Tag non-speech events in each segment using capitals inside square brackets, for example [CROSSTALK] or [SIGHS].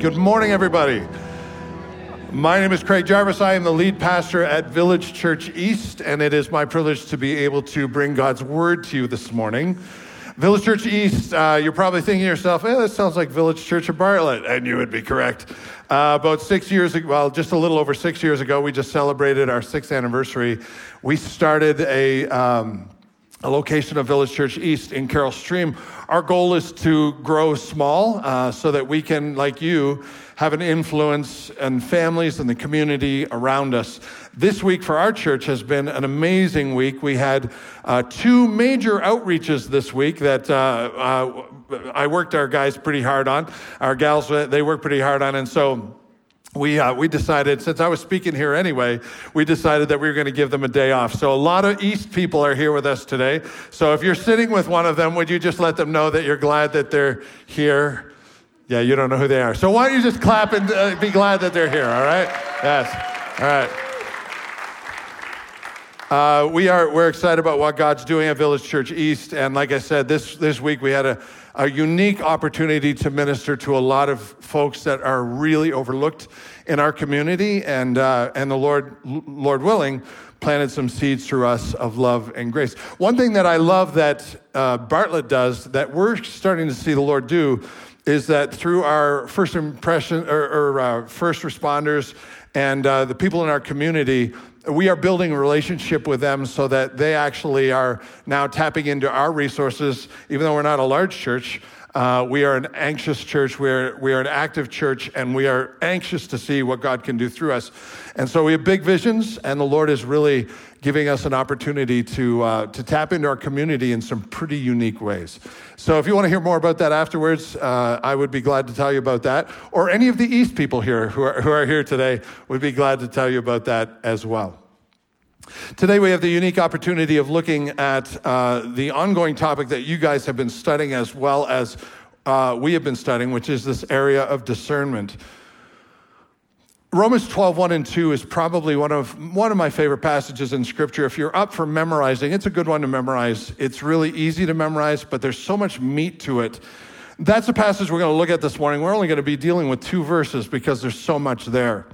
Good morning, everybody. My name is Craig Jarvis. I am the lead pastor at Village Church East, and it is my privilege to be able to bring God's word to you this morning. Village Church East, uh, you're probably thinking to yourself, eh, that sounds like Village Church of Bartlett, and you would be correct. Uh, about six years ago, well, just a little over six years ago, we just celebrated our sixth anniversary. We started a, um, a location of Village Church East in Carol Stream. Our goal is to grow small uh, so that we can, like you, have an influence and families and the community around us. This week for our church has been an amazing week. We had uh, two major outreaches this week that uh, uh, I worked our guys pretty hard on. Our gals, they worked pretty hard on. And so we, uh, we decided, since I was speaking here anyway, we decided that we were going to give them a day off. So a lot of East people are here with us today. So if you're sitting with one of them, would you just let them know that you're glad that they're here? Yeah, you don't know who they are. So why don't you just clap and uh, be glad that they're here, all right? Yes. All right. Uh, we are we're excited about what God's doing at Village Church East, and like I said, this this week we had a, a unique opportunity to minister to a lot of folks that are really overlooked in our community, and uh, and the Lord Lord willing planted some seeds through us of love and grace. One thing that I love that uh, Bartlett does that we're starting to see the Lord do is that through our first impression or, or uh, first responders and uh, the people in our community, we are building a relationship with them so that they actually are now tapping into our resources, even though we're not a large church. Uh, we are an anxious church. We're, we are an active church, and we are anxious to see what God can do through us. And so we have big visions, and the Lord is really giving us an opportunity to, uh, to tap into our community in some pretty unique ways. So if you want to hear more about that afterwards, uh, I would be glad to tell you about that. Or any of the East people here who are, who are here today would be glad to tell you about that as well. Today, we have the unique opportunity of looking at uh, the ongoing topic that you guys have been studying as well as uh, we have been studying, which is this area of discernment. Romans 12, 1 and 2 is probably one of, one of my favorite passages in Scripture. If you're up for memorizing, it's a good one to memorize. It's really easy to memorize, but there's so much meat to it. That's a passage we're going to look at this morning. We're only going to be dealing with two verses because there's so much there.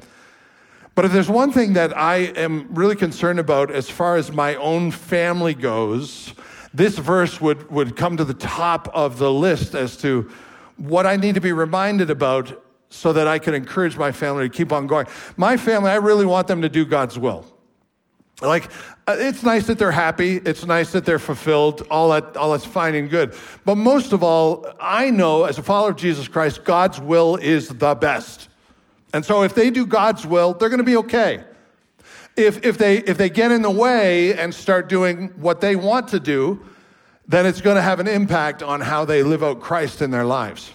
But if there's one thing that I am really concerned about as far as my own family goes, this verse would, would come to the top of the list as to what I need to be reminded about so that I can encourage my family to keep on going. My family, I really want them to do God's will. Like, uh, it's nice that they're happy. It's nice that they're fulfilled. All that, all that's fine and good. But most of all, I know as a follower of Jesus Christ, God's will is the best. And so if they do God's will, they're going to be okay. If, if, they, if they get in the way and start doing what they want to do, then it's going to have an impact on how they live out Christ in their lives.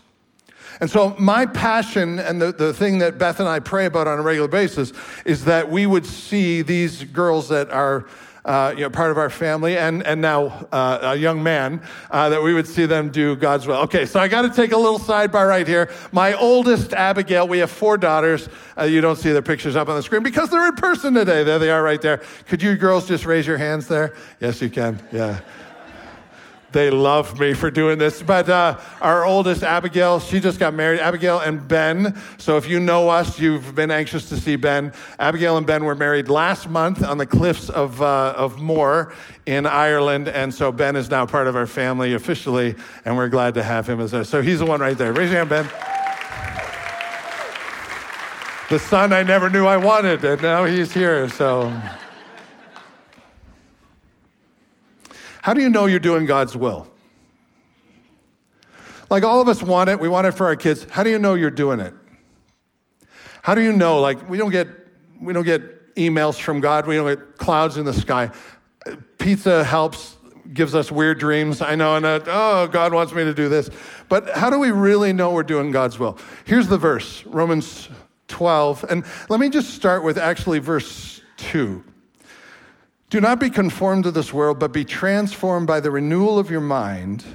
And so, my passion and the, the thing that Beth and I pray about on a regular basis is that we would see these girls that are uh, you know, part of our family, and, and now uh, a young man, uh, that we would see them do God's will. Okay, so I got to take a little sidebar right here. My oldest, Abigail, we have four daughters. Uh, you don't see their pictures up on the screen because they're in person today. There they are right there. Could you girls just raise your hands there? Yes, you can. Yeah. They love me for doing this. But uh, our oldest, Abigail, she just got married. Abigail and Ben. So if you know us, you've been anxious to see Ben. Abigail and Ben were married last month on the cliffs of, uh, of Moher in Ireland. And so Ben is now part of our family officially, and we're glad to have him as our. So he's the one right there. Raise your hand, Ben. The son I never knew I wanted, and now he's here. So. How do you know you're doing God's will? Like all of us want it, we want it for our kids. How do you know you're doing it? How do you know? Like we don't get we don't get emails from God, we don't get clouds in the sky. Pizza helps, gives us weird dreams. I know, and uh, oh, God wants me to do this. But how do we really know we're doing God's will? Here's the verse, Romans 12. And let me just start with actually verse 2. Do not be conformed to this world, but be transformed by the renewal of your mind,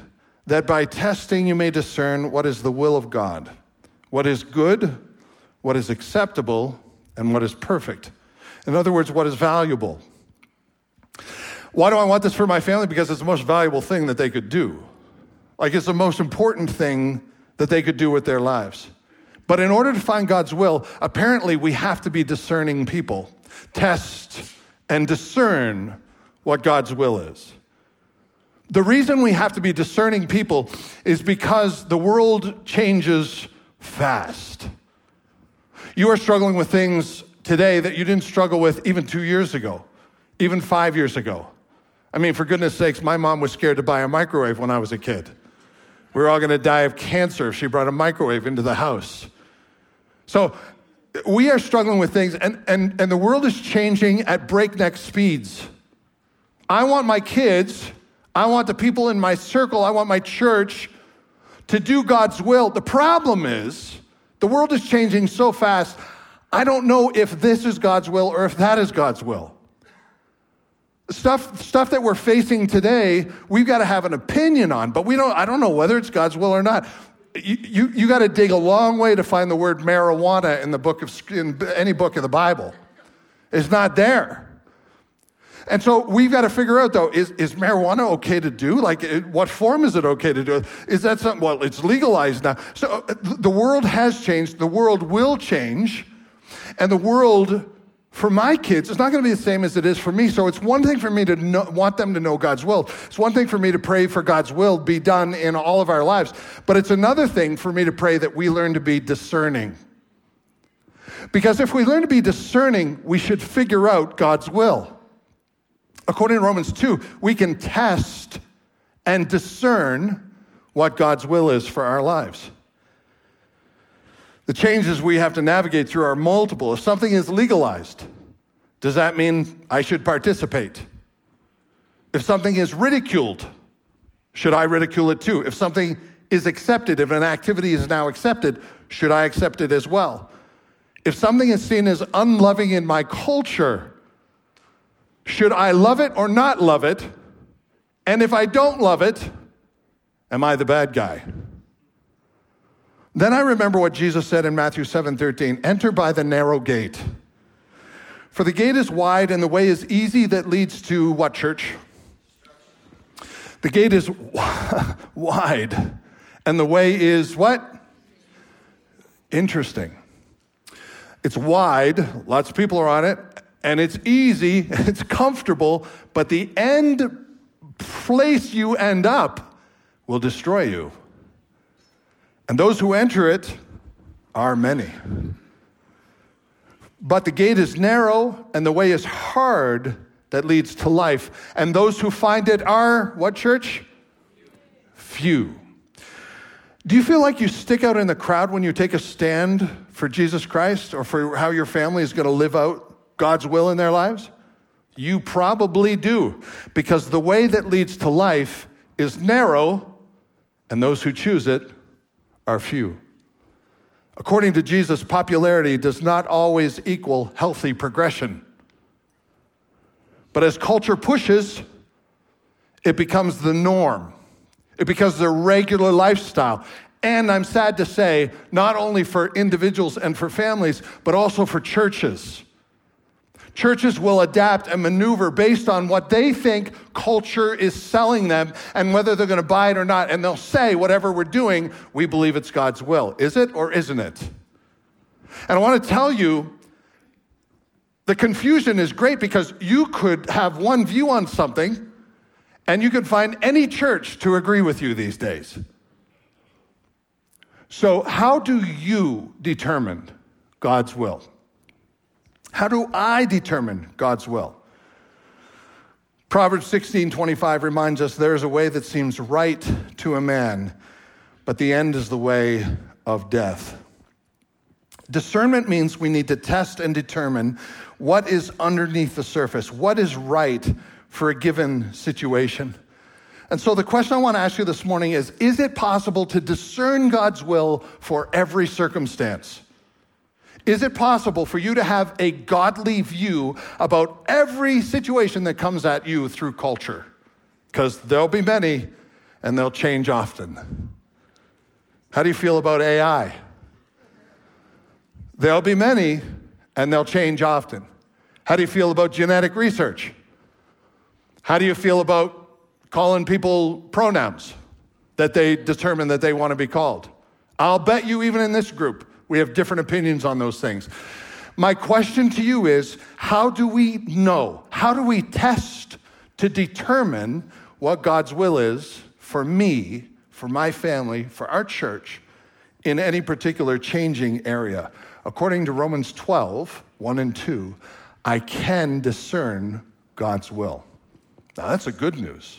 that by testing you may discern what is the will of God, what is good, what is acceptable, and what is perfect. In other words, what is valuable. Why do I want this for my family? Because it's the most valuable thing that they could do. Like it's the most important thing that they could do with their lives. But in order to find God's will, apparently we have to be discerning people, test and discern what God's will is. The reason we have to be discerning people is because the world changes fast. You are struggling with things today that you didn't struggle with even two years ago, even five years ago. I mean, for goodness sakes, my mom was scared to buy a microwave when I was a kid. We were all going to die of cancer if she brought a microwave into the house. So we are struggling with things, and, and, and the world is changing at breakneck speeds. I want my kids, I want the people in my circle, I want my church to do God's will. The problem is, the world is changing so fast, I don't know if this is God's will or if that is God's will. Stuff, stuff that we're facing today, we've got to have an opinion on, but we don't, I don't know whether it's God's will or not you, you, you got to dig a long way to find the word marijuana in the book of in any book of the Bible. It's not there. And so we've got to figure out though, is, is marijuana okay to do? Like, what form is it okay to do? Is that something, well, it's legalized now. So uh, the world has changed, the world will change, and the world for my kids, it's not going to be the same as it is for me. So it's one thing for me to know, want them to know God's will. It's one thing for me to pray for God's will be done in all of our lives. But it's another thing for me to pray that we learn to be discerning. Because if we learn to be discerning, we should figure out God's will. According to Romans 2, we can test and discern what God's will is for our lives. The changes we have to navigate through are multiple. If something is legalized, does that mean I should participate? If something is ridiculed, should I ridicule it too? If something is accepted, if an activity is now accepted, should I accept it as well? If something is seen as unloving in my culture, should I love it or not love it? And if I don't love it, am I the bad guy? Then I remember what Jesus said in Matthew 7:13, "Enter by the narrow gate. For the gate is wide and the way is easy that leads to what church? The gate is [LAUGHS] wide and the way is what? Interesting. It's wide, lots of people are on it, and it's easy, [LAUGHS] it's comfortable, but the end place you end up will destroy you. And those who enter it are many. But the gate is narrow and the way is hard that leads to life. And those who find it are, what church? Few. Do you feel like you stick out in the crowd when you take a stand for Jesus Christ or for how your family is going to live out God's will in their lives? You probably do, because the way that leads to life is narrow, and those who choose it are few. According to Jesus, popularity does not always equal healthy progression. But as culture pushes, it becomes the norm. It becomes the regular lifestyle. And I'm sad to say, not only for individuals and for families, but also for churches. Churches will adapt and maneuver based on what they think culture is selling them and whether they're going to buy it or not. And they'll say, whatever we're doing, we believe it's God's will. Is it or isn't it? And I want to tell you, the confusion is great because you could have one view on something and you could find any church to agree with you these days. So, how do you determine God's will? How do I determine God's will? Proverbs 16 25 reminds us there is a way that seems right to a man, but the end is the way of death. Discernment means we need to test and determine what is underneath the surface, what is right for a given situation. And so the question I want to ask you this morning is Is it possible to discern God's will for every circumstance? Is it possible for you to have a godly view about every situation that comes at you through culture? Because there'll be many and they'll change often. How do you feel about AI? There'll be many and they'll change often. How do you feel about genetic research? How do you feel about calling people pronouns that they determine that they want to be called? I'll bet you, even in this group, We have different opinions on those things. My question to you is how do we know? How do we test to determine what God's will is for me, for my family, for our church in any particular changing area? According to Romans 12, 1 and 2, I can discern God's will. Now, that's a good news.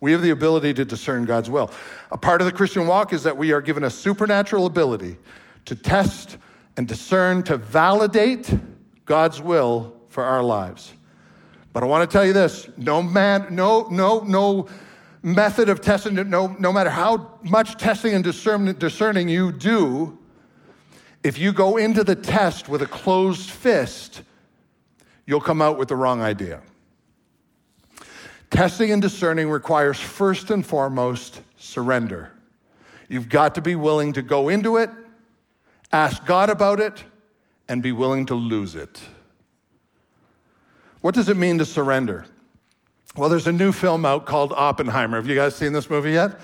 We have the ability to discern God's will. A part of the Christian walk is that we are given a supernatural ability to test and discern, to validate God's will for our lives. But I want to tell you this no man, no, no, no method of testing, no, no matter how much testing and discerning you do, if you go into the test with a closed fist, you'll come out with the wrong idea. Testing and discerning requires first and foremost surrender. You've got to be willing to go into it, ask God about it, and be willing to lose it. What does it mean to surrender? Well, there's a new film out called Oppenheimer. Have you guys seen this movie yet?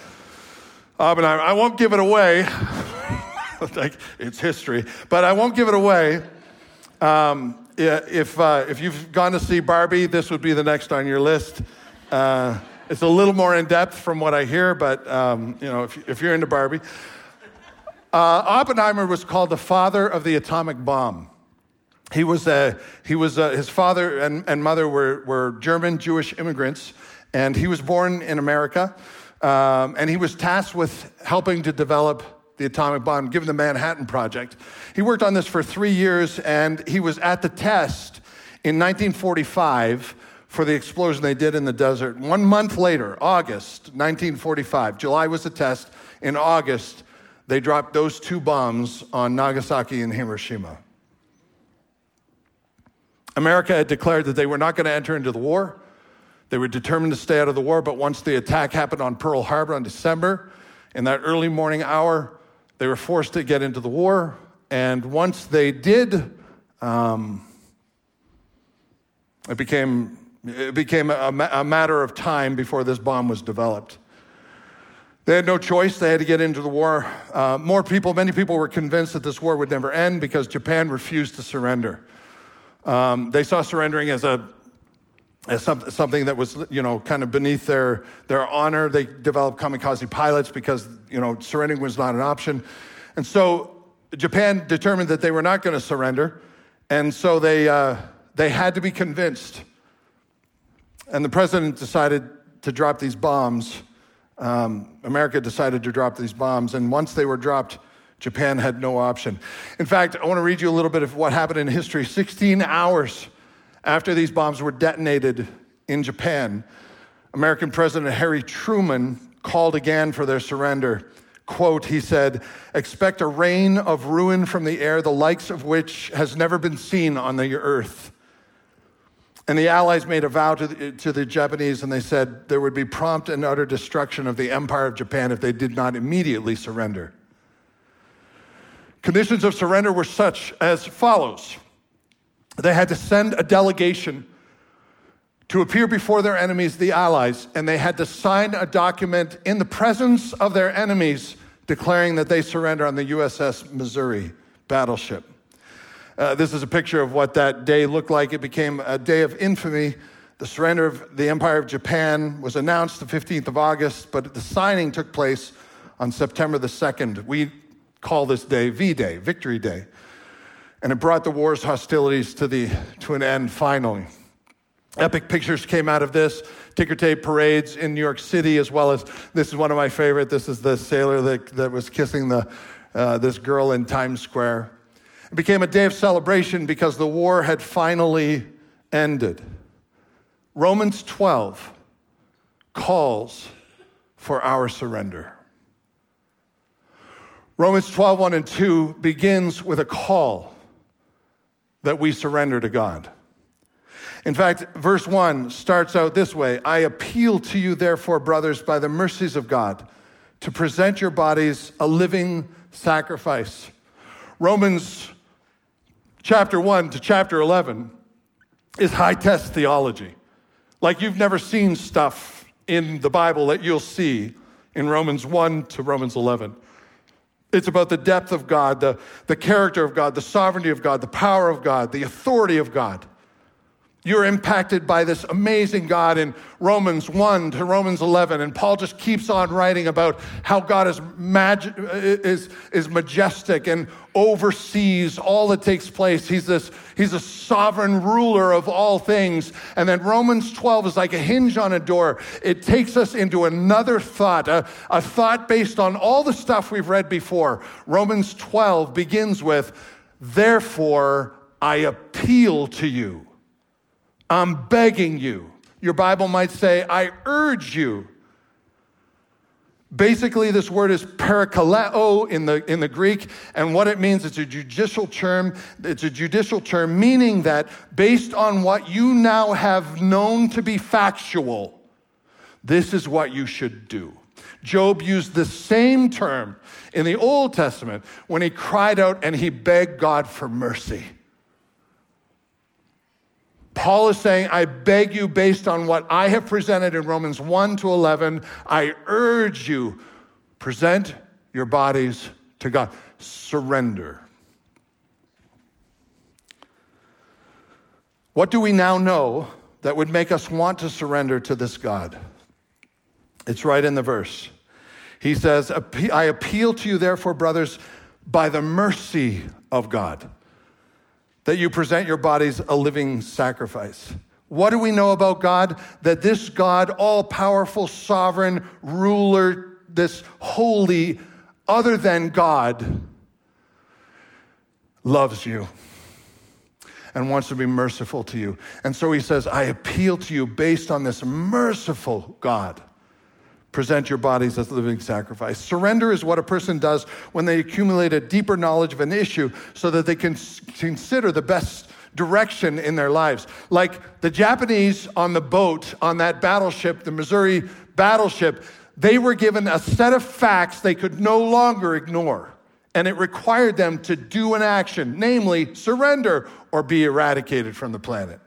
Oppenheimer. I won't give it away. [LAUGHS] like it's history, but I won't give it away. Um, if, uh, if you've gone to see Barbie, this would be the next on your list. Uh, it's a little more in depth from what I hear, but um, you know, if, if, you're into Barbie, uh, Oppenheimer was called the father of the atomic bomb. He was, a, he was a, his father and, and mother were, were German Jewish immigrants, and he was born in America. Um, and he was tasked with helping to develop the atomic bomb, given the Manhattan Project. He worked on this for three years, and he was at the test in 1945 for the explosion they did in the desert. One month later, August 1945, July was the test. In August, they dropped those two bombs on Nagasaki and Hiroshima. America had declared that they were not going to enter into the war. They were determined to stay out of the war, but once the attack happened on Pearl Harbor on December, in that early morning hour, they were forced to get into the war. And once they did, um, it became it became a, a matter of time before this bomb was developed. They had no choice. They had to get into the war. Uh, more people, many people were convinced that this war would never end because Japan refused to surrender. Um, they saw surrendering as a as some, something that was, you know, kind of beneath their, their honor. They developed kamikaze pilots because, you know, surrendering was not an option. And so Japan determined that they were not going to surrender. And so they, uh, they had to be convinced and the president decided to drop these bombs. Um, America decided to drop these bombs, and once they were dropped, Japan had no option. In fact, I want to read you a little bit of what happened in history. 16 hours after these bombs were detonated in Japan, American President Harry Truman called again for their surrender. Quote, he said, expect a rain of ruin from the air, the likes of which has never been seen on the earth. And the Allies made a vow to the, to the Japanese, and they said there would be prompt and utter destruction of the Empire of Japan if they did not immediately surrender. Conditions of surrender were such as follows they had to send a delegation to appear before their enemies, the Allies, and they had to sign a document in the presence of their enemies declaring that they surrender on the USS Missouri battleship. Uh, this is a picture of what that day looked like. It became a day of infamy. The surrender of the Empire of Japan was announced the 15th of August, but the signing took place on September the 2nd. We call this day V Day, Victory Day. And it brought the war's hostilities to, the, to an end finally. Epic pictures came out of this ticker tape parades in New York City, as well as this is one of my favorite. This is the sailor that, that was kissing the, uh, this girl in Times Square. It became a day of celebration because the war had finally ended. Romans 12 calls for our surrender. Romans 12, 1 and 2 begins with a call that we surrender to God. In fact, verse 1 starts out this way I appeal to you, therefore, brothers, by the mercies of God, to present your bodies a living sacrifice. Romans chapter 1 to chapter 11 is high test theology. Like you've never seen stuff in the Bible that you'll see in Romans 1 to Romans 11. It's about the depth of God, the, the character of God, the sovereignty of God, the power of God, the authority of God. You're impacted by this amazing God in Romans 1 to Romans 11. And Paul just keeps on writing about how God is, mag- is, is majestic and oversees all that takes place. He's, this, he's a sovereign ruler of all things. And then Romans 12 is like a hinge on a door. It takes us into another thought, a, a thought based on all the stuff we've read before. Romans 12 begins with, Therefore, I appeal to you. I'm begging you. Your Bible might say, I urge you. Basically, this word is parakaleo in the, in the Greek, and what it means, it's a judicial term. It's a judicial term, meaning that based on what you now have known to be factual, this is what you should do. Job used the same term in the Old Testament when he cried out and he begged God for mercy. Paul is saying, I beg you, based on what I have presented in Romans 1 to 11, I urge you, present your bodies to God. Surrender. What do we now know that would make us want to surrender to this God? It's right in the verse. He says, I appeal to you, therefore, brothers, by the mercy of God that you present your bodies a living sacrifice. What do we know about God? That this God, all powerful, sovereign, ruler, this holy, other than God, loves you and wants to be merciful to you. And so he says, I appeal to you based on this merciful God present your bodies as living sacrifice. Surrender is what a person does when they accumulate a deeper knowledge of an issue so that they can consider the best direction in their lives. Like the Japanese on the boat on that battleship, the Missouri battleship, they were given a set of facts they could no longer ignore. And it required them to do an action, namely surrender or be eradicated from the planet.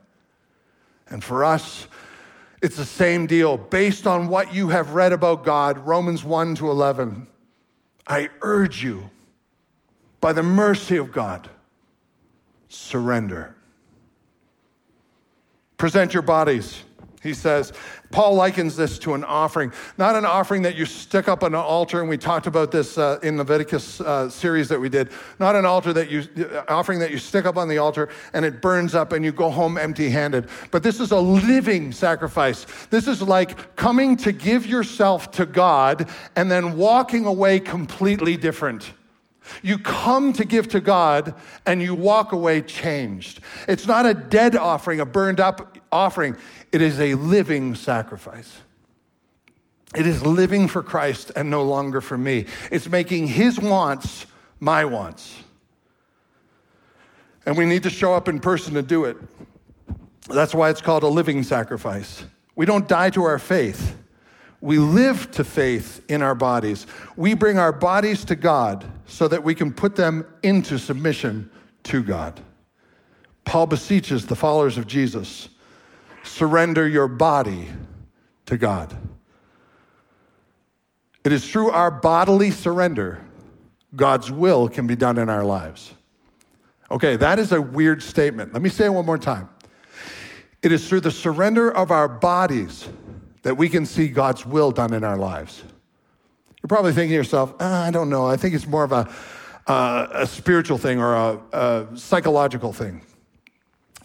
And for us, it's the same deal. Based on what you have read about God, Romans 1 to 11, I urge you, by the mercy of God, surrender. Present your bodies he says, Paul likens this to an offering, not an offering that you stick up on an altar, and we talked about this uh, in Leviticus uh, series that we did. Not an altar that you uh, offering that you stick up on the altar and it burns up and you go home empty-handed. But this is a living sacrifice. This is like coming to give yourself to God and then walking away completely different. You come to give to God and you walk away changed. It's not a dead offering, a burned up offering. It is a living sacrifice. It is living for Christ and no longer for me. It's making his wants my wants. And we need to show up in person to do it. That's why it's called a living sacrifice. We don't die to our faith. We live to faith in our bodies. We bring our bodies to God so that we can put them into submission to God. Paul beseeches the followers of Jesus surrender your body to God. It is through our bodily surrender God's will can be done in our lives. Okay, that is a weird statement. Let me say it one more time. It is through the surrender of our bodies that we can see God's will done in our lives. You're probably thinking to yourself, oh, I don't know. I think it's more of a, uh, a spiritual thing or a, a psychological thing.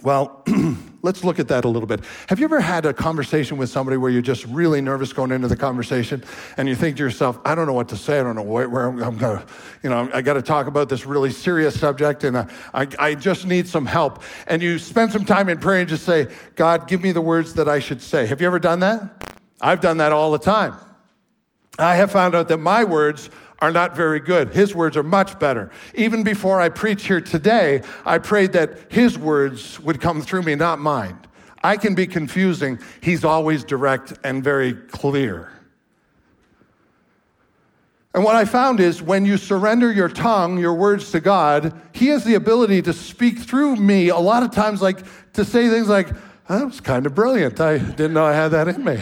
Well, [CLEARS THROAT] let's look at that a little bit. Have you ever had a conversation with somebody where you're just really nervous going into the conversation and you think to yourself, I don't know what to say. I don't know where, where I'm, I'm going to, you know, I got to talk about this really serious subject and I, I, I just need some help. And you spend some time in prayer and just say, God, give me the words that I should say. Have you ever done that? I've done that all the time. I have found out that my words are not very good. His words are much better. Even before I preach here today, I prayed that his words would come through me, not mine. I can be confusing. He's always direct and very clear. And what I found is when you surrender your tongue, your words to God, He has the ability to speak through me a lot of times, like to say things like, that was kind of brilliant. I didn't know I had that in me.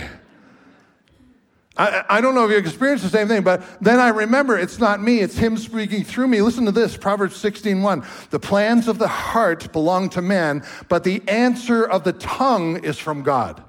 I, I don't know if you experienced the same thing, but then I remember it's not me, it's him speaking through me. Listen to this Proverbs 16:1. The plans of the heart belong to man, but the answer of the tongue is from God.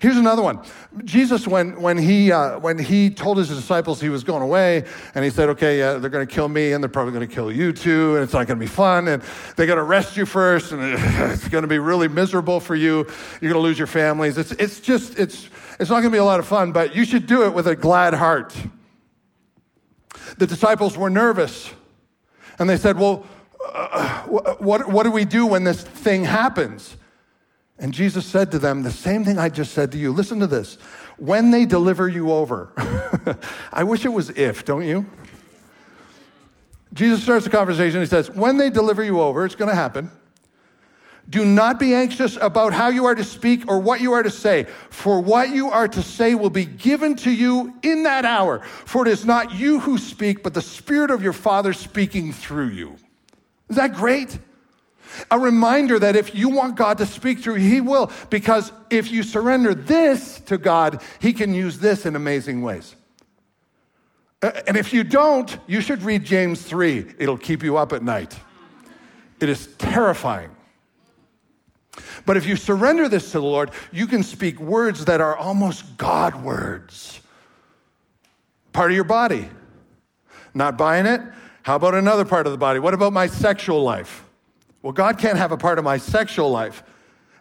Here's another one. Jesus, when, when, he, uh, when he told his disciples he was going away, and he said, Okay, uh, they're going to kill me, and they're probably going to kill you too, and it's not going to be fun, and they're going to arrest you first, and [LAUGHS] it's going to be really miserable for you. You're going to lose your families. It's, it's just, it's, it's not going to be a lot of fun, but you should do it with a glad heart. The disciples were nervous, and they said, Well, uh, what, what do we do when this thing happens? And Jesus said to them the same thing I just said to you. Listen to this. When they deliver you over, [LAUGHS] I wish it was if, don't you? Jesus starts the conversation. He says, When they deliver you over, it's going to happen. Do not be anxious about how you are to speak or what you are to say, for what you are to say will be given to you in that hour. For it is not you who speak, but the Spirit of your Father speaking through you. Is that great? A reminder that if you want God to speak through, you, He will, because if you surrender this to God, He can use this in amazing ways. Uh, and if you don't, you should read James 3. It'll keep you up at night. It is terrifying. But if you surrender this to the Lord, you can speak words that are almost God words. Part of your body. Not buying it? How about another part of the body? What about my sexual life? Well, God can't have a part of my sexual life.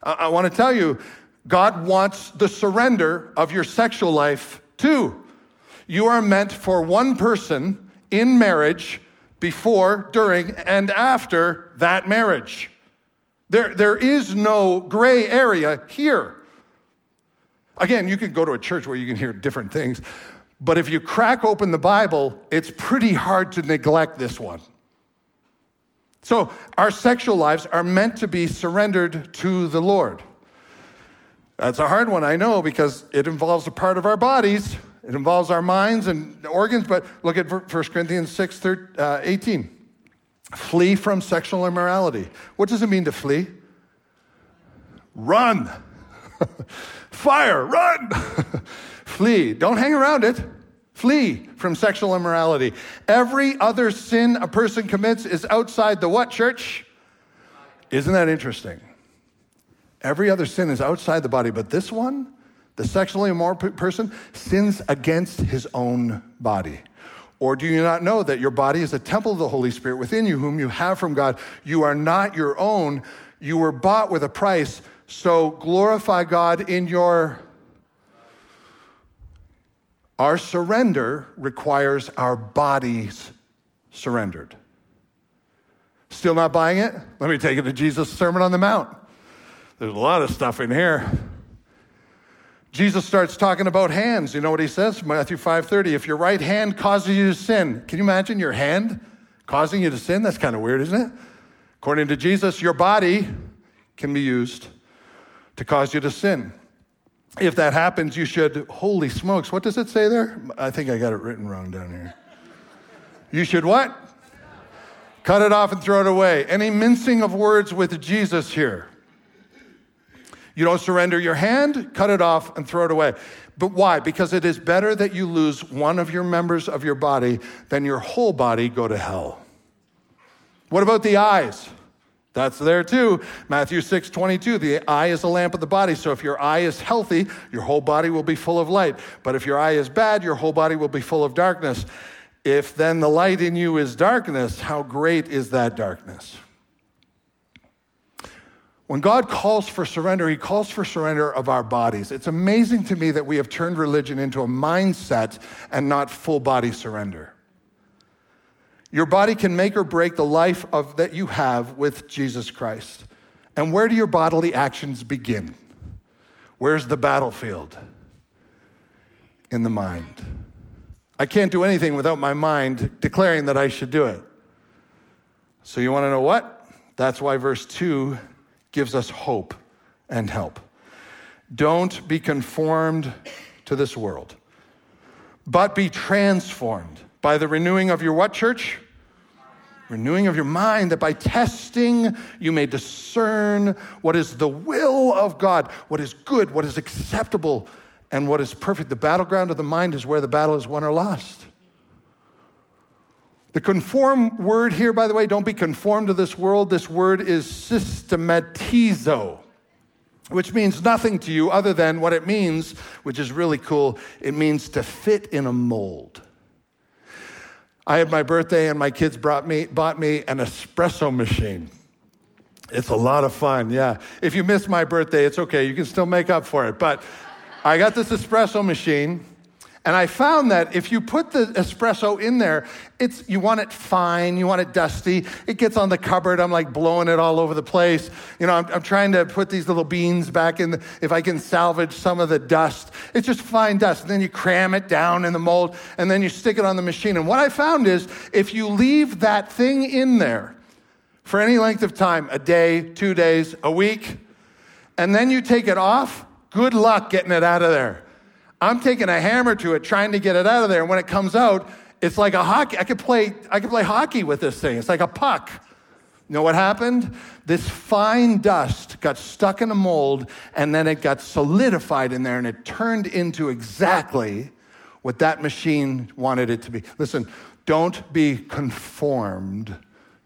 I, I want to tell you, God wants the surrender of your sexual life too. You are meant for one person in marriage before, during, and after that marriage. There, there is no gray area here. Again, you can go to a church where you can hear different things, but if you crack open the Bible, it's pretty hard to neglect this one. So, our sexual lives are meant to be surrendered to the Lord. That's a hard one, I know, because it involves a part of our bodies, it involves our minds and organs. But look at 1 Corinthians 6 13, uh, 18. Flee from sexual immorality. What does it mean to flee? Run. [LAUGHS] Fire, run. [LAUGHS] flee. Don't hang around it. Flee from sexual immorality. Every other sin a person commits is outside the what, church? Isn't that interesting? Every other sin is outside the body, but this one, the sexually immoral person, sins against his own body. Or do you not know that your body is a temple of the Holy Spirit within you, whom you have from God? You are not your own. You were bought with a price. So glorify God in your our surrender requires our bodies surrendered. Still not buying it? Let me take it to Jesus' Sermon on the Mount. There's a lot of stuff in here. Jesus starts talking about hands. You know what he says? Matthew 5:30. If your right hand causes you to sin, can you imagine your hand causing you to sin? That's kind of weird, isn't it? According to Jesus, your body can be used to cause you to sin if that happens, you should, holy smokes, what does it say there? I think I got it written wrong down here. You should what? Cut it off and throw it away. Any mincing of words with Jesus here. You don't surrender your hand, cut it off and throw it away. But why? Because it is better that you lose one of your members of your body than your whole body go to hell. What about the eyes? That's there too. Matthew 6, 22. The eye is the lamp of the body. So if your eye is healthy, your whole body will be full of light. But if your eye is bad, your whole body will be full of darkness. If then the light in you is darkness, how great is that darkness? When God calls for surrender, He calls for surrender of our bodies. It's amazing to me that we have turned religion into a mindset and not full body surrender. Your body can make or break the life of, that you have with Jesus Christ. And where do your bodily actions begin? Where's the battlefield? In the mind. I can't do anything without my mind declaring that I should do it. So, you want to know what? That's why verse 2 gives us hope and help. Don't be conformed to this world, but be transformed by the renewing of your what, church? Renewing of your mind, that by testing you may discern what is the will of God, what is good, what is acceptable, and what is perfect. The battleground of the mind is where the battle is won or lost. The conform word here, by the way, don't be conformed to this world. This word is syschematizo, which means nothing to you other than what it means, which is really cool. It means to fit in a mold. I had my birthday and my kids brought me, bought me an espresso machine. It's a lot of fun, yeah. If you missed my birthday, it's okay. You can still make up for it. But I got this espresso machine, and I found that if you put the espresso in there, it's you want it fine, you want it dusty. It gets on the cupboard. I'm like blowing it all over the place. You know, I'm, I'm trying to put these little beans back in. The, if I can salvage some of the dust, it's just fine dust. And then you cram it down in the mold, and then you stick it on the machine. And what I found is, if you leave that thing in there for any length of time, a day, two days, a week, and then you take it off, good luck getting it out of there. I'm taking a hammer to it, trying to get it out of there. And when it comes out, it's like a hockey. I could play, I could play hockey with this thing. It's like a puck. You know what happened? This fine dust got stuck in a mold and then it got solidified in there and it turned into exactly what that machine wanted it to be. Listen, don't be conformed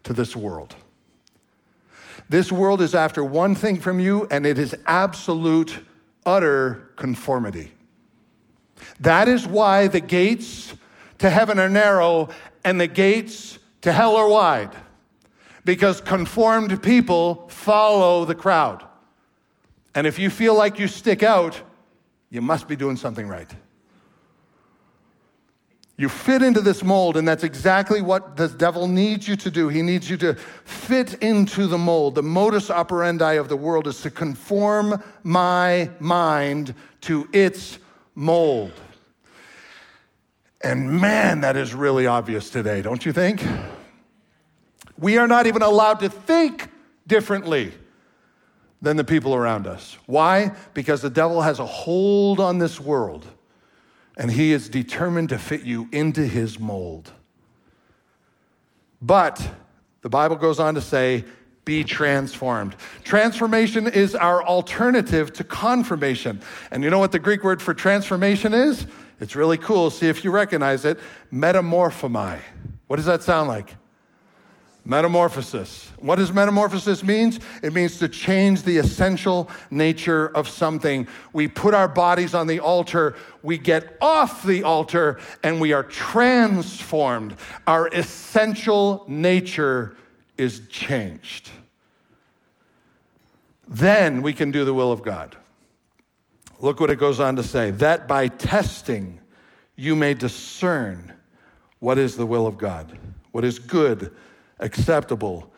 to this world. This world is after one thing from you, and it is absolute, utter conformity. That is why the gates to heaven are narrow and the gates to hell are wide. Because conformed people follow the crowd. And if you feel like you stick out, you must be doing something right. You fit into this mold, and that's exactly what the devil needs you to do. He needs you to fit into the mold. The modus operandi of the world is to conform my mind to its mold. And man, that is really obvious today, don't you think? We are not even allowed to think differently than the people around us. Why? Because the devil has a hold on this world and he is determined to fit you into his mold. But the Bible goes on to say, be transformed. Transformation is our alternative to confirmation. And you know what the Greek word for transformation is? It's really cool. See if you recognize it. Metamorphomai. What does that sound like? Metamorphosis. What does metamorphosis means? It means to change the essential nature of something. We put our bodies on the altar, we get off the altar, and we are transformed. Our essential nature is changed. Then we can do the will of God. Look what it goes on to say that by testing you may discern what is the will of God, what is good acceptable,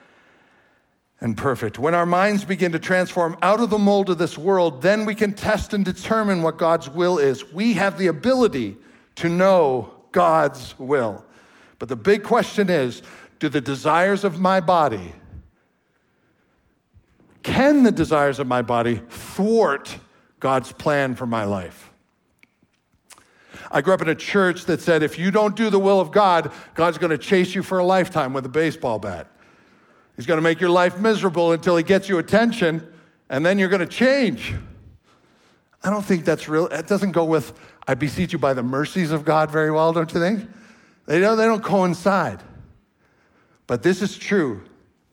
and perfect. When our minds begin to transform out of the mold of this world, then we can test and determine what God's will is. We have the ability to know God's will. But the big question is do the desires of my body, can the desires of my body thwart God's plan for my life? I grew up in a church that said if you don't do the will of God, God's going to chase you for a lifetime with a baseball bat. He's going to make your life miserable until he gets you attention, and then you're going to change. I don't think that's real. It doesn't go with, I beseech you by the mercies of God very well, don't you think? They don't, they don't coincide. But this is true.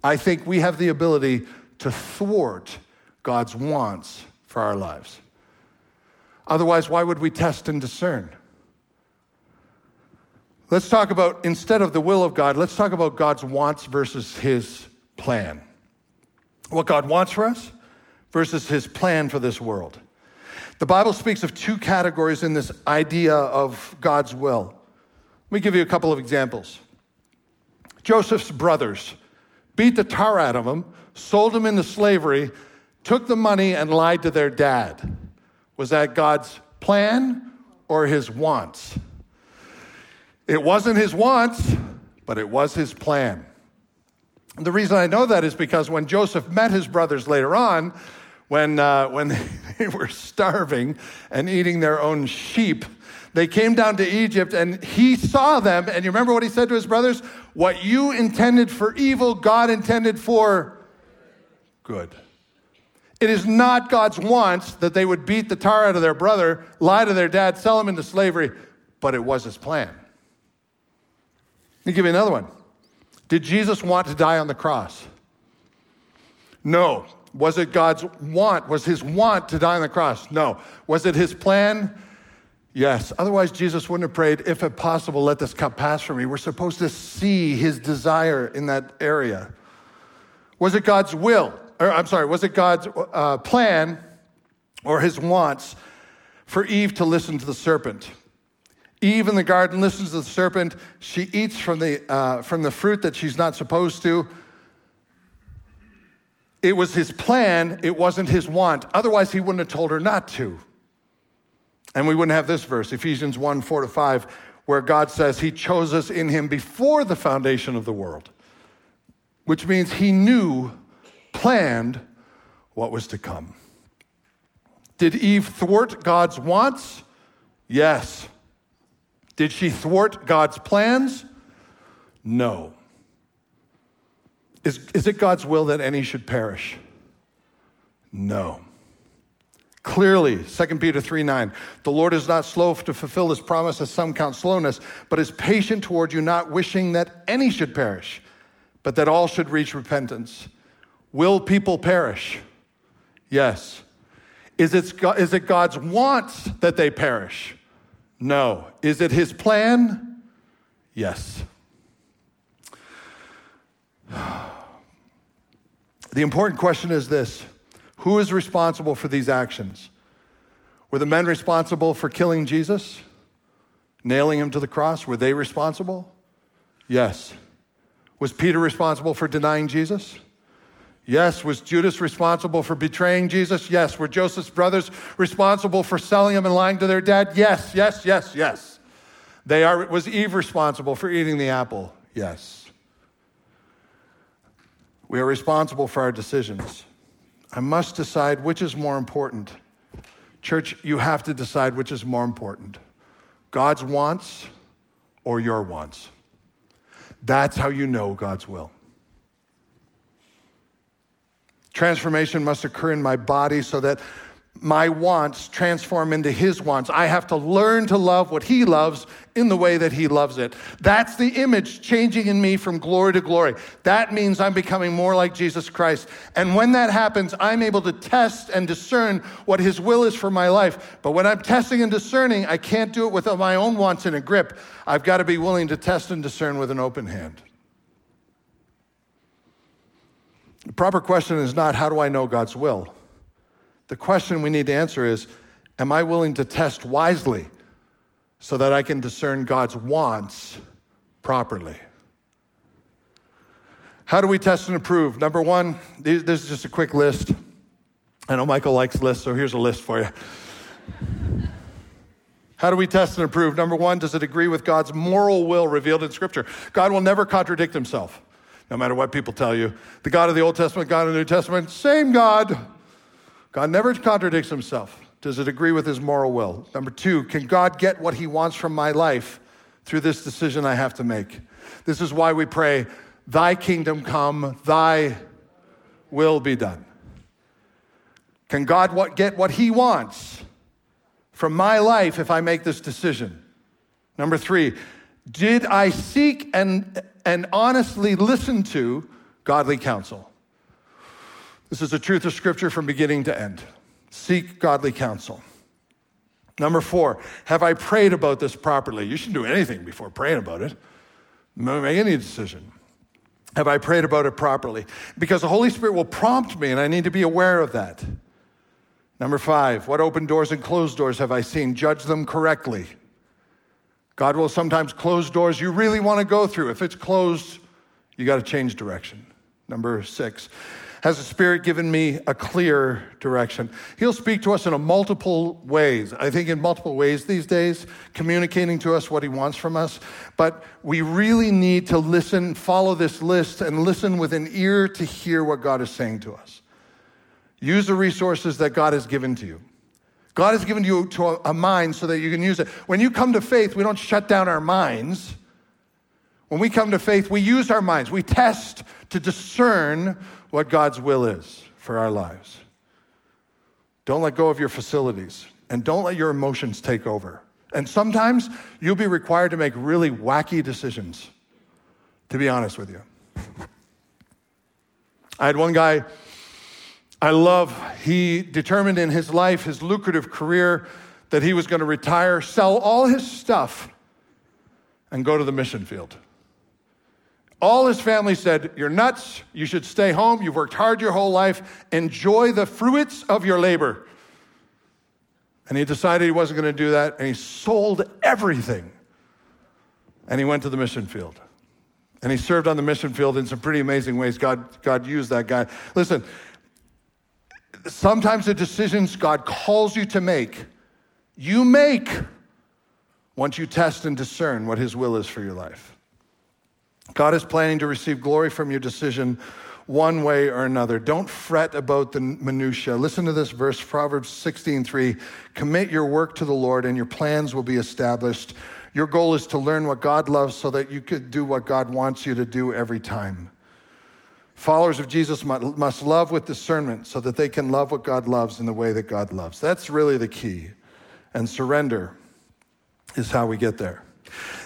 I think we have the ability to thwart God's wants for our lives. Otherwise, why would we test and discern? Let's talk about, instead of the will of God, let's talk about God's wants versus his plan. What God wants for us versus his plan for this world. The Bible speaks of two categories in this idea of God's will. Let me give you a couple of examples. Joseph's brothers beat the tar out of him, sold him into slavery, took the money, and lied to their dad. Was that God's plan or his wants? It wasn't his wants, but it was his plan. The reason I know that is because when Joseph met his brothers later on, when, uh, when [LAUGHS] they were starving and eating their own sheep, they came down to Egypt and he saw them. And you remember what he said to his brothers? What you intended for evil, God intended for good. It is not God's want that they would beat the tar out of their brother, lie to their dad, sell him into slavery, but it was his plan. Let me give you another one. Did Jesus want to die on the cross? No. Was it God's want? Was his want to die on the cross? No. Was it his plan? Yes. Otherwise, Jesus wouldn't have prayed, if it possible, let this cup pass from me. We're supposed to see his desire in that area. Was it God's will? Or, I'm sorry, was it God's uh, plan or his wants for Eve to listen to the serpent? Eve in the garden listens to the serpent. She eats from the, uh, from the fruit that she's not supposed to. It was his plan, it wasn't his want. Otherwise, he wouldn't have told her not to. And we wouldn't have this verse, Ephesians 1 4 to 5, where God says he chose us in him before the foundation of the world, which means he knew, planned what was to come. Did Eve thwart God's wants? Yes. Did she thwart God's plans? No. Is, is it God's will that any should perish? No. Clearly, 2 Peter 3 9, the Lord is not slow to fulfill his promise, as some count slowness, but is patient toward you, not wishing that any should perish, but that all should reach repentance. Will people perish? Yes. Is it, is it God's want that they perish? No. Is it his plan? Yes. [SIGHS] The important question is this Who is responsible for these actions? Were the men responsible for killing Jesus? Nailing him to the cross? Were they responsible? Yes. Was Peter responsible for denying Jesus? Yes. Was Judas responsible for betraying Jesus? Yes. Were Joseph's brothers responsible for selling him and lying to their dad? Yes, yes, yes, yes. They are, was Eve responsible for eating the apple? Yes. We are responsible for our decisions. I must decide which is more important. Church, you have to decide which is more important God's wants or your wants. That's how you know God's will. Transformation must occur in my body so that my wants transform into his wants. I have to learn to love what he loves in the way that he loves it. That's the image changing in me from glory to glory. That means I'm becoming more like Jesus Christ. And when that happens, I'm able to test and discern what his will is for my life. But when I'm testing and discerning, I can't do it with my own wants in a grip. I've got to be willing to test and discern with an open hand. The proper question is not, how do I know God's will? The question we need to answer is, am I willing to test wisely so that I can discern God's wants properly? How do we test and approve? Number one, this is just a quick list. I know Michael likes lists, so here's a list for you. How do we test and approve? Number one, does it agree with God's moral will revealed in Scripture? God will never contradict himself no matter what people tell you. The God of the Old Testament, God of the New Testament, same God. God never contradicts himself. Does it agree with his moral will? Number two, can God get what he wants from my life through this decision I have to make? This is why we pray, Thy kingdom come, Thy will be done. Can God what, get what he wants from my life if I make this decision? Number three, did I seek and and honestly listen to godly counsel. This is the truth of Scripture from beginning to end. Seek godly counsel. Number four, have I prayed about this properly? You shouldn't do anything before praying about it. Make any decision. Have I prayed about it properly? Because the Holy Spirit will prompt me, and I need to be aware of that. Number five, what open doors and closed doors have I seen? Judge them correctly. God will sometimes close doors you really want to go through. If it's closed, you got to change direction. Number six, has the Spirit given me a clear direction? He'll speak to us in a multiple ways. I think in multiple ways these days, communicating to us what He wants from us. But we really need to listen, follow this list, and listen with an ear to hear what God is saying to us. Use the resources that God has given to you. God has given you to a, a mind so that you can use it. When you come to faith, we don't shut down our minds. When we come to faith, we use our minds. We test to discern what God's will is for our lives. Don't let go of your facilities. And don't let your emotions take over. And sometimes you'll be required to make really wacky decisions, to be honest with you. I had one guy I love, he determined in his life, his lucrative career, that he was going to retire, sell all his stuff, and go to the mission field. All his family said, You're nuts. You should stay home. You've worked hard your whole life. Enjoy the fruits of your labor. And he decided he wasn't going to do that, and he sold everything. And he went to the mission field. And he served on the mission field in some pretty amazing ways. God, God used that guy. Listen, sometimes the decisions God calls you to make, you make once you test and discern what His will is for your life. God is planning to receive glory from your decision one way or another. Don't fret about the minutia. Listen to this verse, Proverbs 16:3. Commit your work to the Lord and your plans will be established. Your goal is to learn what God loves so that you could do what God wants you to do every time. Followers of Jesus must love with discernment so that they can love what God loves in the way that God loves. That's really the key. And surrender is how we get there.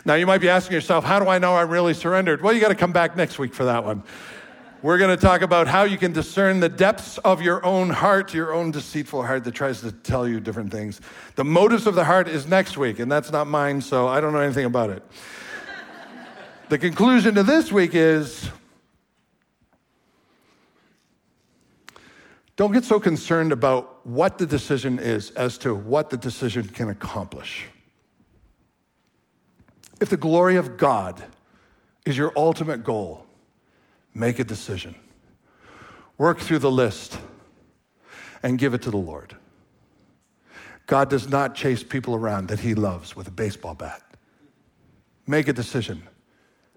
Now, you might be asking yourself, how do I know I'm really surrendered? Well, you got to come back next week for that one. We're going to talk about how you can discern the depths of your own heart, your own deceitful heart that tries to tell you different things. The motives of the heart is next week, and that's not mine, so I don't know anything about it. the conclusion to this week is don't get so concerned about what the decision is as to what the decision can accomplish. If the glory of God is your ultimate goal, Make a decision. Work through the list and give it to the Lord. God does not chase people around that he loves with a baseball bat. Make a decision.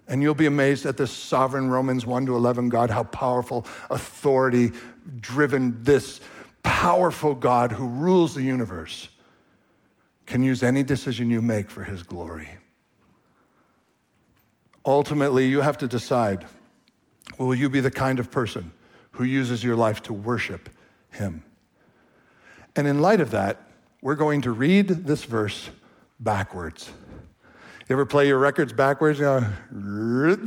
And you'll be amazed at this sovereign Romans 1 to 11 God, how powerful, authority driven this powerful God who rules the universe can use any decision you make for his glory. Ultimately, you have to decide Will you be the kind of person who uses your life to worship Him? And in light of that, we're going to read this verse backwards. You ever play your records backwards? You, know,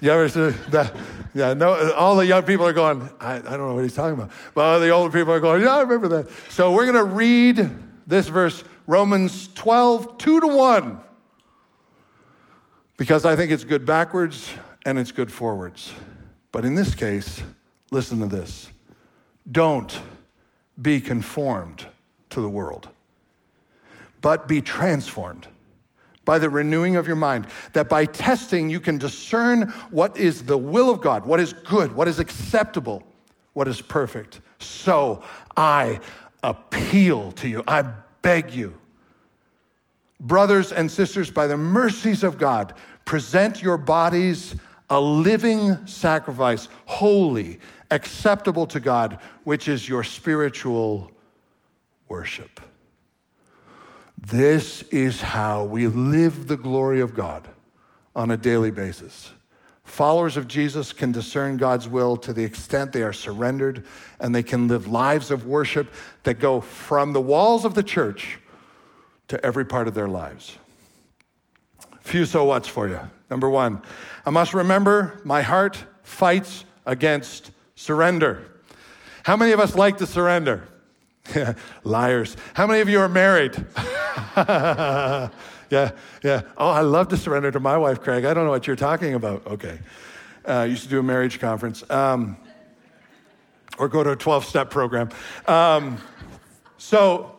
you ever see that? Yeah, no, all the young people are going, I, I don't know what he's talking about. But all the older people are going, yeah, I remember that. So we're going to read this verse, Romans 12, 2 to 1, because I think it's good backwards and it's good forwards. But in this case, listen to this don't be conformed to the world, but be transformed by the renewing of your mind, that by testing you can discern what is the will of God, what is good, what is acceptable, what is perfect. So I appeal to you, I beg you. Brothers and sisters, by the mercies of God, present your bodies a living sacrifice, holy, acceptable to God, which is your spiritual worship. This is how we live the glory of God on a daily basis. Followers of Jesus can discern God's will to the extent they are surrendered, and they can live lives of worship that go from the walls of the church to every part of their lives. Few so what's for you. Number one, I must remember my heart fights against surrender. How many of us like to surrender? [LAUGHS] Liars. How many of you are married? [LAUGHS] yeah, yeah. Oh, I love to surrender to my wife, Craig. I don't know what you're talking about. Okay. Uh, I used to do a marriage conference um, or go to a 12 step program. Um, so,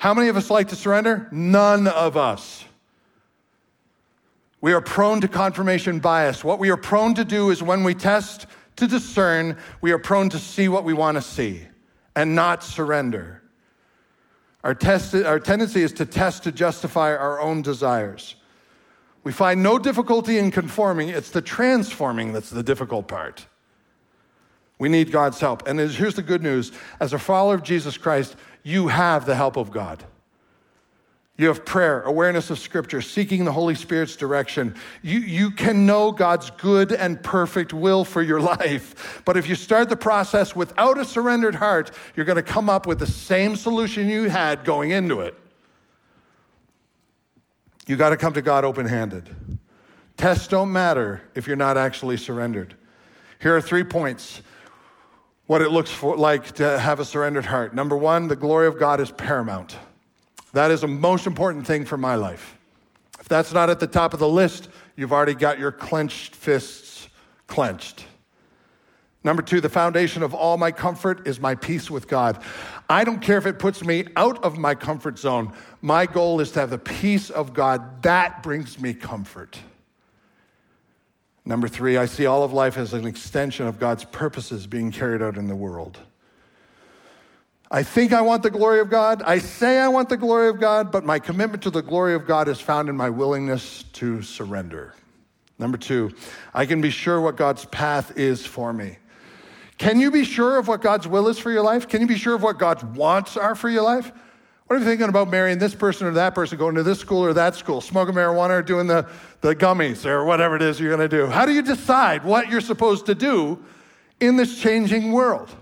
how many of us like to surrender? None of us. We are prone to confirmation bias. What we are prone to do is when we test to discern, we are prone to see what we want to see and not surrender. Our, test, our tendency is to test to justify our own desires. We find no difficulty in conforming, it's the transforming that's the difficult part. We need God's help. And here's the good news as a follower of Jesus Christ, you have the help of God. You have prayer, awareness of Scripture, seeking the Holy Spirit's direction. You, you can know God's good and perfect will for your [LAUGHS] life. But if you start the process without a surrendered heart, you're going to come up with the same solution you had going into it. You got to come to God open handed. Tests don't matter if you're not actually surrendered. Here are three points what it looks for, like to have a surrendered heart. Number one, the glory of God is paramount. That is the most important thing for my life. If that's not at the top of the list, you've already got your clenched fists clenched. Number two, the foundation of all my comfort is my peace with God. I don't care if it puts me out of my comfort zone. My goal is to have the peace of God. That brings me comfort. Number three, I see all of life as an extension of God's purposes being carried out in the world. I think I want the glory of God. I say I want the glory of God, but my commitment to the glory of God is found in my willingness to surrender. Number two, I can be sure what God's path is for me. Can you be sure of what God's will is for your life? Can you be sure of what God's wants are for your life? What are you thinking about marrying this person or that person, going to this school or that school, smoking marijuana or doing the, the gummies or whatever it is you're going to do? How do you decide what you're supposed to do in this changing world?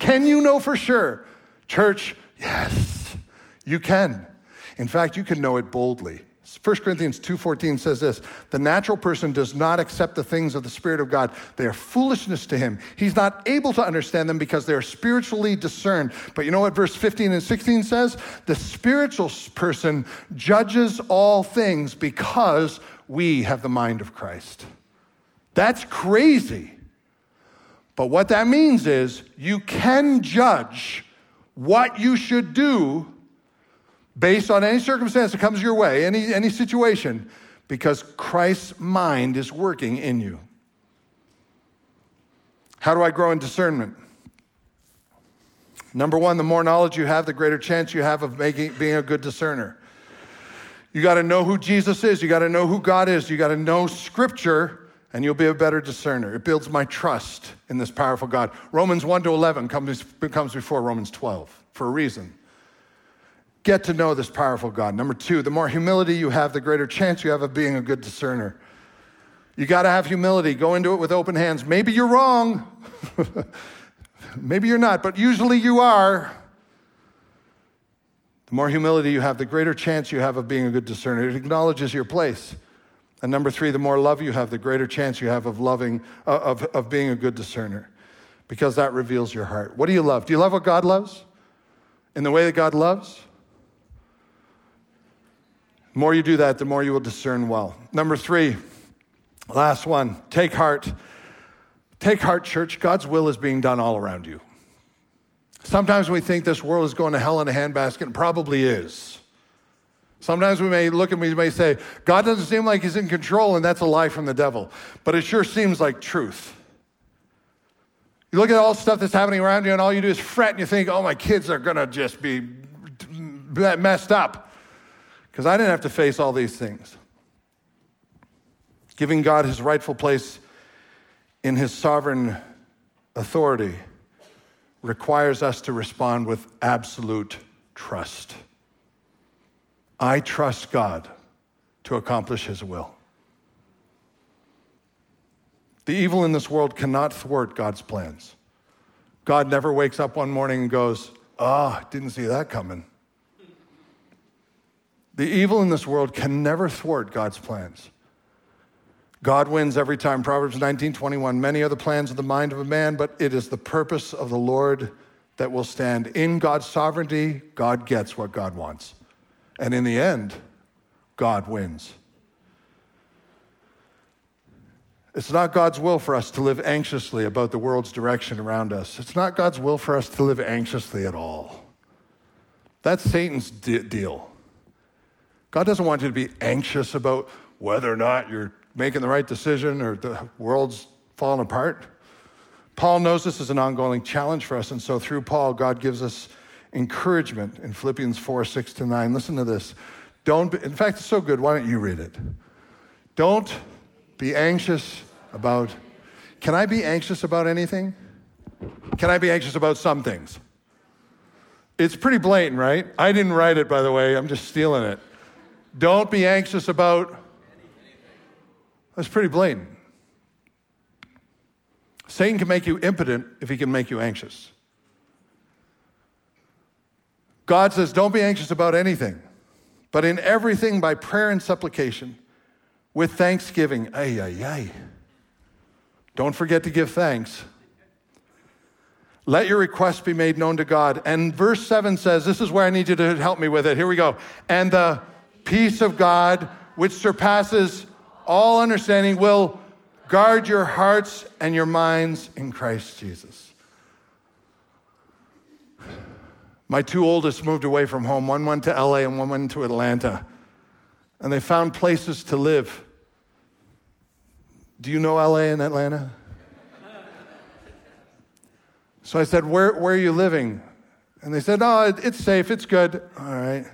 Can you know for sure? Church, yes, you can. In fact, you can know it boldly. 1 Corinthians 2:14 says this, "The natural person does not accept the things of the spirit of God. They are foolishness to him. He's not able to understand them because they are spiritually discerned." But you know what verse 15 and 16 says? The spiritual person judges all things because we have the mind of Christ. That's crazy. But what that means is you can judge what you should do based on any circumstance that comes your way, any, any situation, because Christ's mind is working in you. How do I grow in discernment? Number one, the more knowledge you have, the greater chance you have of making, being a good discerner. You got to know who Jesus is. You got to know who God is. You got to know Scripture, and you'll be a better discerner. It builds my trust in this powerful God. Romans 1 to 11 comes, comes before Romans 12 for a reason get to know this powerful God. Number two, the more humility you have, the greater chance you have of being a good discerner. You got to have humility. Go into it with open hands. Maybe you're wrong. [LAUGHS] Maybe you're not, but usually you are. The more humility you have, the greater chance you have of being a good discerner. It acknowledges your place. And number three, the more love you have, the greater chance you have of loving, uh, of, of being a good discerner, because that reveals your heart. What do you love? Do you love what God loves? In the way that God loves? The more you do that, the more you will discern well. Number three, last one, take heart. Take heart, church. God's will is being done all around you. Sometimes we think this world is going to hell in a handbasket, and probably is. Sometimes we may look and we may say, God doesn't seem like he's in control, and that's a lie from the devil. But it sure seems like truth. You look at all the stuff that's happening around you, and all you do is fret, and you think, oh, my kids are going to just be uh, messed up because I didn't have to face all these things. Giving God his rightful place in his sovereign authority requires us to respond with absolute trust. I trust God to accomplish his will. The evil in this world cannot thwart God's plans. God never wakes up one morning and goes, Ah, oh, didn't see that coming. The evil in this world can never thwart God's plans. God wins every time. Proverbs 19 21. Many are the plans of the mind of a man, but it is the purpose of the Lord that will stand. In God's sovereignty, God gets what God wants. And in the end, God wins. It's not God's will for us to live anxiously about the world's direction around us. It's not God's will for us to live anxiously at all. That's Satan's de- deal. God doesn't want you to be anxious about whether or not you're making the right decision or the world's falling apart. Paul knows this is an ongoing challenge for us, and so through Paul, God gives us encouragement in Philippians 4 6 to 9. Listen to this. Don't be, in fact, it's so good. Why don't you read it? Don't be anxious about. Can I be anxious about anything? Can I be anxious about some things? It's pretty blatant, right? I didn't write it, by the way. I'm just stealing it. Don't be anxious about. That's pretty blatant. Satan can make you impotent if he can make you anxious. God says, Don't be anxious about anything, but in everything by prayer and supplication, with thanksgiving. Ay, ay, ay. Don't forget to give thanks. Let your requests be made known to God. And verse 7 says, This is where I need you to help me with it. Here we go. And the peace of God, which surpasses all understanding, will guard your hearts and your minds in Christ Jesus. My two oldest moved away from home. One went to LA and one went to Atlanta. And they found places to live. Do you know LA and Atlanta? so I said, where, where are you living? And they said, Oh, it's safe, it's good. All right.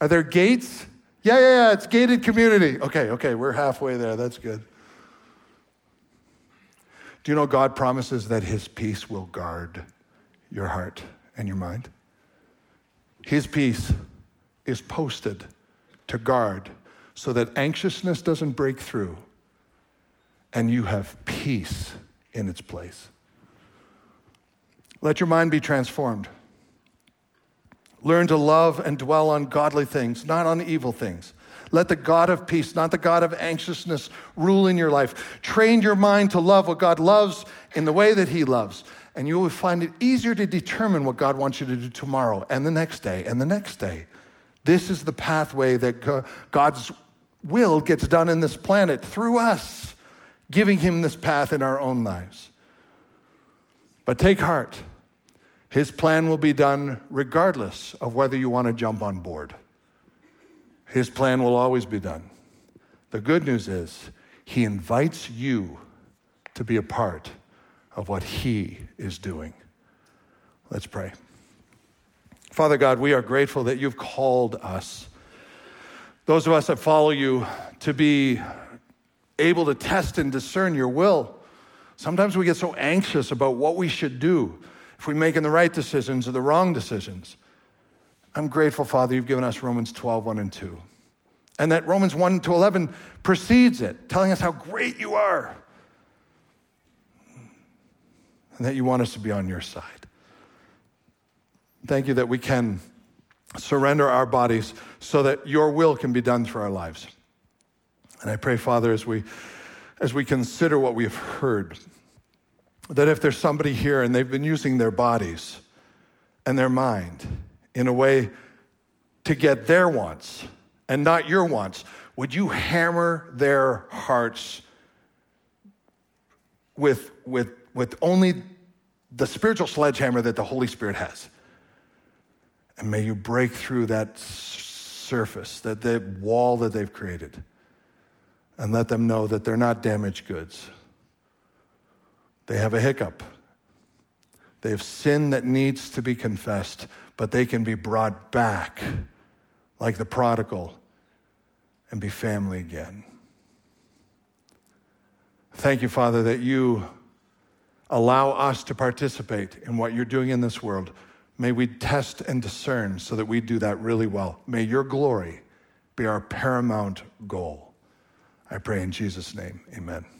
Are there gates? Yeah, yeah, yeah, it's gated community. Okay, okay, we're halfway there. That's good. Do you know God promises that His peace will guard your heart and your mind? His peace is posted to guard so that anxiousness doesn't break through and you have peace in its place. Let your mind be transformed. Learn to love and dwell on godly things, not on evil things. Let the God of peace, not the God of anxiousness, rule in your life. Train your mind to love what God loves in the way that He loves. And you will find it easier to determine what God wants you to do tomorrow and the next day and the next day. This is the pathway that God's will gets done in this planet through us, giving Him this path in our own lives. But take heart. His plan will be done regardless of whether you want to jump on board. His plan will always be done. The good news is, He invites you to be a part of what He is doing. Let's pray. Father God, we are grateful that you've called us, those of us that follow you, to be able to test and discern your will. Sometimes we get so anxious about what we should do, if we're making the right decisions or the wrong decisions. I'm grateful, Father, you've given us Romans 12, 1 and 2. And that Romans 1 to 11 precedes it, telling us how great you are. And that you want us to be on your side. Thank you that we can surrender our bodies so that your will can be done through our lives. And I pray, Father, as we, as we consider what we have heard, that if there's somebody here and they've been using their bodies and their mind in a way to get their wants and not your wants, would you hammer their hearts with, with, with only the spiritual sledgehammer that the Holy Spirit has? And may you break through that surface, that the wall that they've created, and let them know that they're not damaged goods. They have a hiccup. They have sin that needs to be confessed but they can be brought back like the prodigal and be family again. Thank you, Father, that you allow us to participate in what you're doing in this world. May we test and discern so that we do that really well. May your glory be our paramount goal. I pray in Jesus' name, amen.